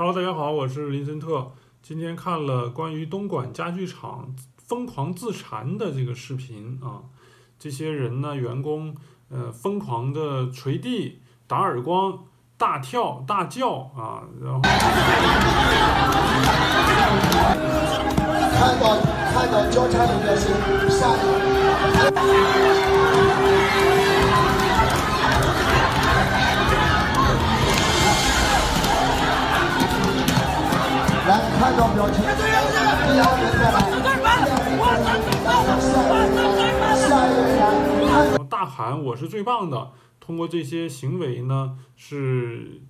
Hello，大家好，我是林森特。今天看了关于东莞家具厂疯狂自残的这个视频啊，这些人呢，员工呃疯狂的捶地、打耳光、大跳大叫啊，然后看到看到交叉的表现，下来大喊我是最棒的。通过这些行为呢，是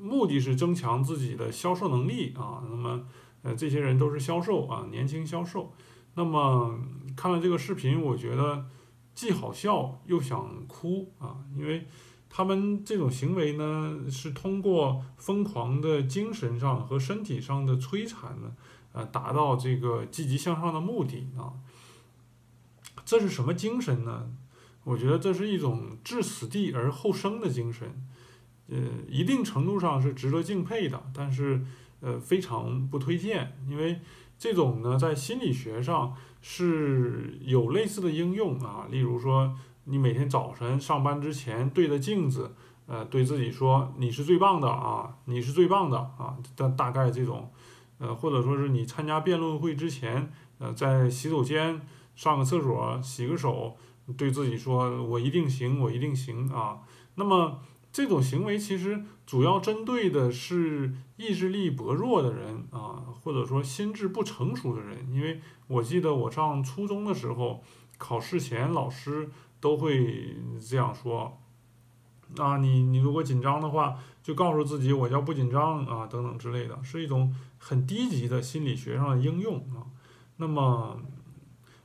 目的是增强自己的销售能力啊。那么呃，这些人都是销售啊，年轻销售。那么看了这个视频，我觉得既好笑又想哭啊，因为他们这种行为呢，是通过疯狂的精神上和身体上的摧残呢，呃，达到这个积极向上的目的啊。这是什么精神呢？我觉得这是一种置死地而后生的精神，呃，一定程度上是值得敬佩的，但是呃，非常不推荐，因为这种呢，在心理学上是有类似的应用啊。例如说，你每天早晨上班之前对着镜子，呃，对自己说你是最棒的啊，你是最棒的啊，大大概这种，呃，或者说是你参加辩论会之前，呃，在洗手间上个厕所洗个手。对自己说：“我一定行，我一定行啊！”那么这种行为其实主要针对的是意志力薄弱的人啊，或者说心智不成熟的人。因为我记得我上初中的时候，考试前老师都会这样说：“啊，你你如果紧张的话，就告诉自己我叫不紧张啊，等等之类的，是一种很低级的心理学上的应用啊。”那么。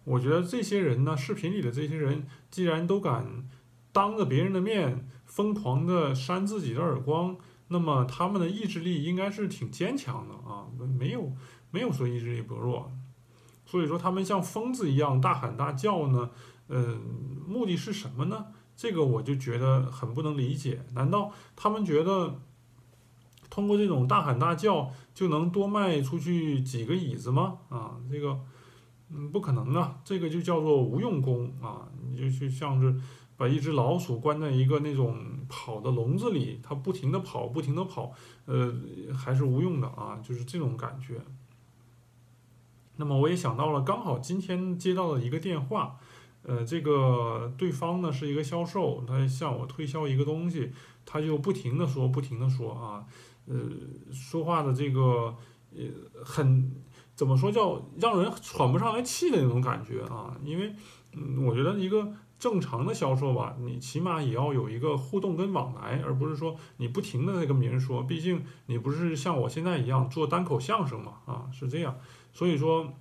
我觉得这些人呢，视频里的这些人，既然都敢当着别人的面疯狂的扇自己的耳光，那么他们的意志力应该是挺坚强的啊，没有没有说意志力薄弱。所以说他们像疯子一样大喊大叫呢，嗯，目的是什么呢？这个我就觉得很不能理解。难道他们觉得通过这种大喊大叫就能多卖出去几个椅子吗？啊，这个。嗯，不可能啊！这个就叫做无用功啊！你就去像是把一只老鼠关在一个那种跑的笼子里，它不停的跑，不停的跑，呃，还是无用的啊！就是这种感觉。那么我也想到了，刚好今天接到了一个电话，呃，这个对方呢是一个销售，他向我推销一个东西，他就不停的说，不停的说啊，呃，说话的这个呃很。怎么说叫让人喘不上来气的那种感觉啊？因为，嗯，我觉得一个正常的销售吧，你起码也要有一个互动跟往来，而不是说你不停的在跟别人说。毕竟你不是像我现在一样做单口相声嘛，啊，是这样。所以说，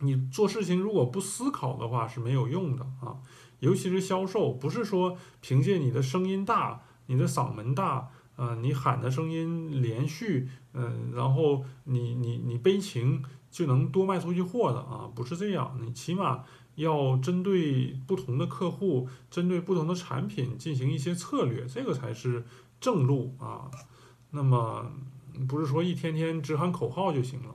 你做事情如果不思考的话是没有用的啊。尤其是销售，不是说凭借你的声音大，你的嗓门大。呃，你喊的声音连续，嗯，然后你你你悲情就能多卖出去货的啊？不是这样，你起码要针对不同的客户，针对不同的产品进行一些策略，这个才是正路啊。那么不是说一天天只喊口号就行了。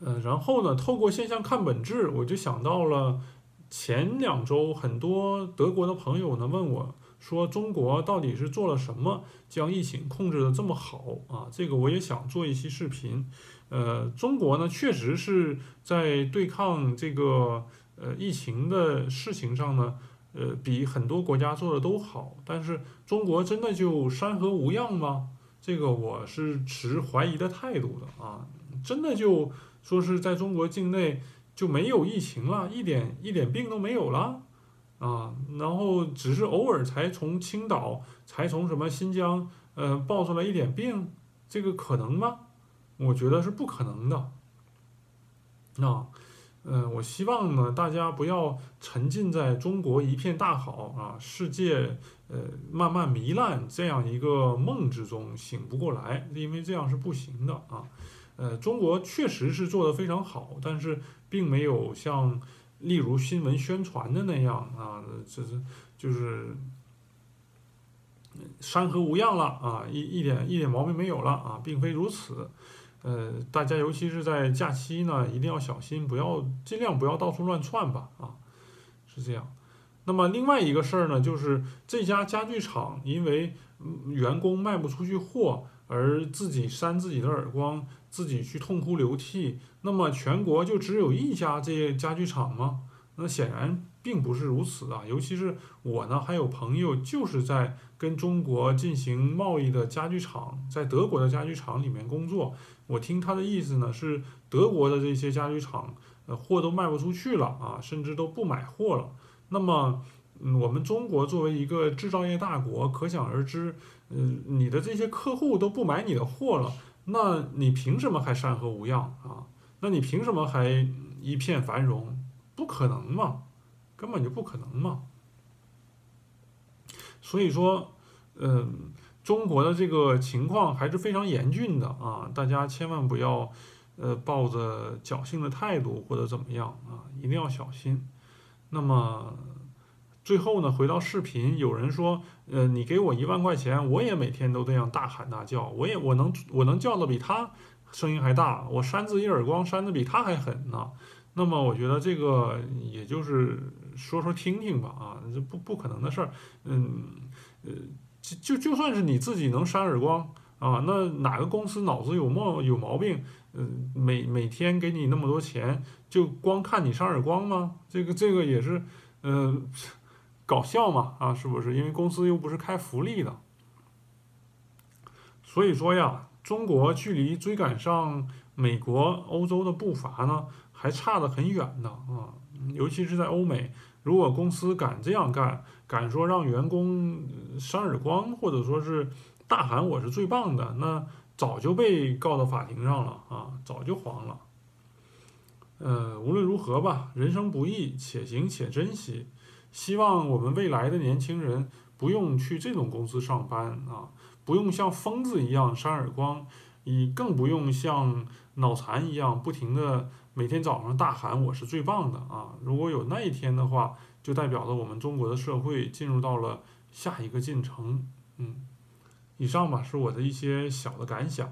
嗯，然后呢，透过现象看本质，我就想到了前两周很多德国的朋友呢问我。说中国到底是做了什么，将疫情控制的这么好啊？这个我也想做一期视频。呃，中国呢，确实是在对抗这个呃疫情的事情上呢，呃，比很多国家做的都好。但是中国真的就山河无恙吗？这个我是持怀疑的态度的啊！真的就说是在中国境内就没有疫情了，一点一点病都没有了？啊，然后只是偶尔才从青岛，才从什么新疆，呃，爆出来一点病，这个可能吗？我觉得是不可能的。那，嗯，我希望呢，大家不要沉浸在中国一片大好啊，世界呃慢慢糜烂这样一个梦之中醒不过来，因为这样是不行的啊。呃，中国确实是做的非常好，但是并没有像。例如新闻宣传的那样啊，这是就是山河无恙了啊，一一点一点毛病没有了啊，并非如此。呃，大家尤其是在假期呢，一定要小心，不要尽量不要到处乱窜吧啊，是这样。那么另外一个事儿呢，就是这家家具厂因为员工卖不出去货而自己扇自己的耳光，自己去痛哭流涕。那么全国就只有一家这些家具厂吗？那显然并不是如此啊。尤其是我呢，还有朋友就是在跟中国进行贸易的家具厂，在德国的家具厂里面工作。我听他的意思呢，是德国的这些家具厂，呃，货都卖不出去了啊，甚至都不买货了。那么，嗯，我们中国作为一个制造业大国，可想而知，嗯，你的这些客户都不买你的货了，那你凭什么还山河无恙啊？那你凭什么还一片繁荣？不可能嘛，根本就不可能嘛。所以说，嗯。中国的这个情况还是非常严峻的啊！大家千万不要，呃，抱着侥幸的态度或者怎么样啊，一定要小心。那么最后呢，回到视频，有人说，呃，你给我一万块钱，我也每天都这样大喊大叫，我也我能我能叫的比他声音还大，我扇自己耳光扇的比他还狠呢。那么我觉得这个也就是说说听听吧啊，这不不可能的事儿，嗯，呃。就就算是你自己能扇耳光啊，那哪个公司脑子有毛有毛病？嗯，每每天给你那么多钱，就光看你扇耳光吗？这个这个也是，嗯，搞笑嘛啊，是不是？因为公司又不是开福利的，所以说呀，中国距离追赶上美国、欧洲的步伐呢，还差得很远呢啊，尤其是在欧美。如果公司敢这样干，敢说让员工扇耳光，或者说是大喊我是最棒的，那早就被告到法庭上了啊，早就黄了。呃，无论如何吧，人生不易，且行且珍惜。希望我们未来的年轻人不用去这种公司上班啊，不用像疯子一样扇耳光，你更不用像脑残一样不停的。每天早上大喊我是最棒的啊！如果有那一天的话，就代表了我们中国的社会进入到了下一个进程。嗯，以上吧是我的一些小的感想，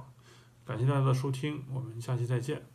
感谢大家的收听，我们下期再见。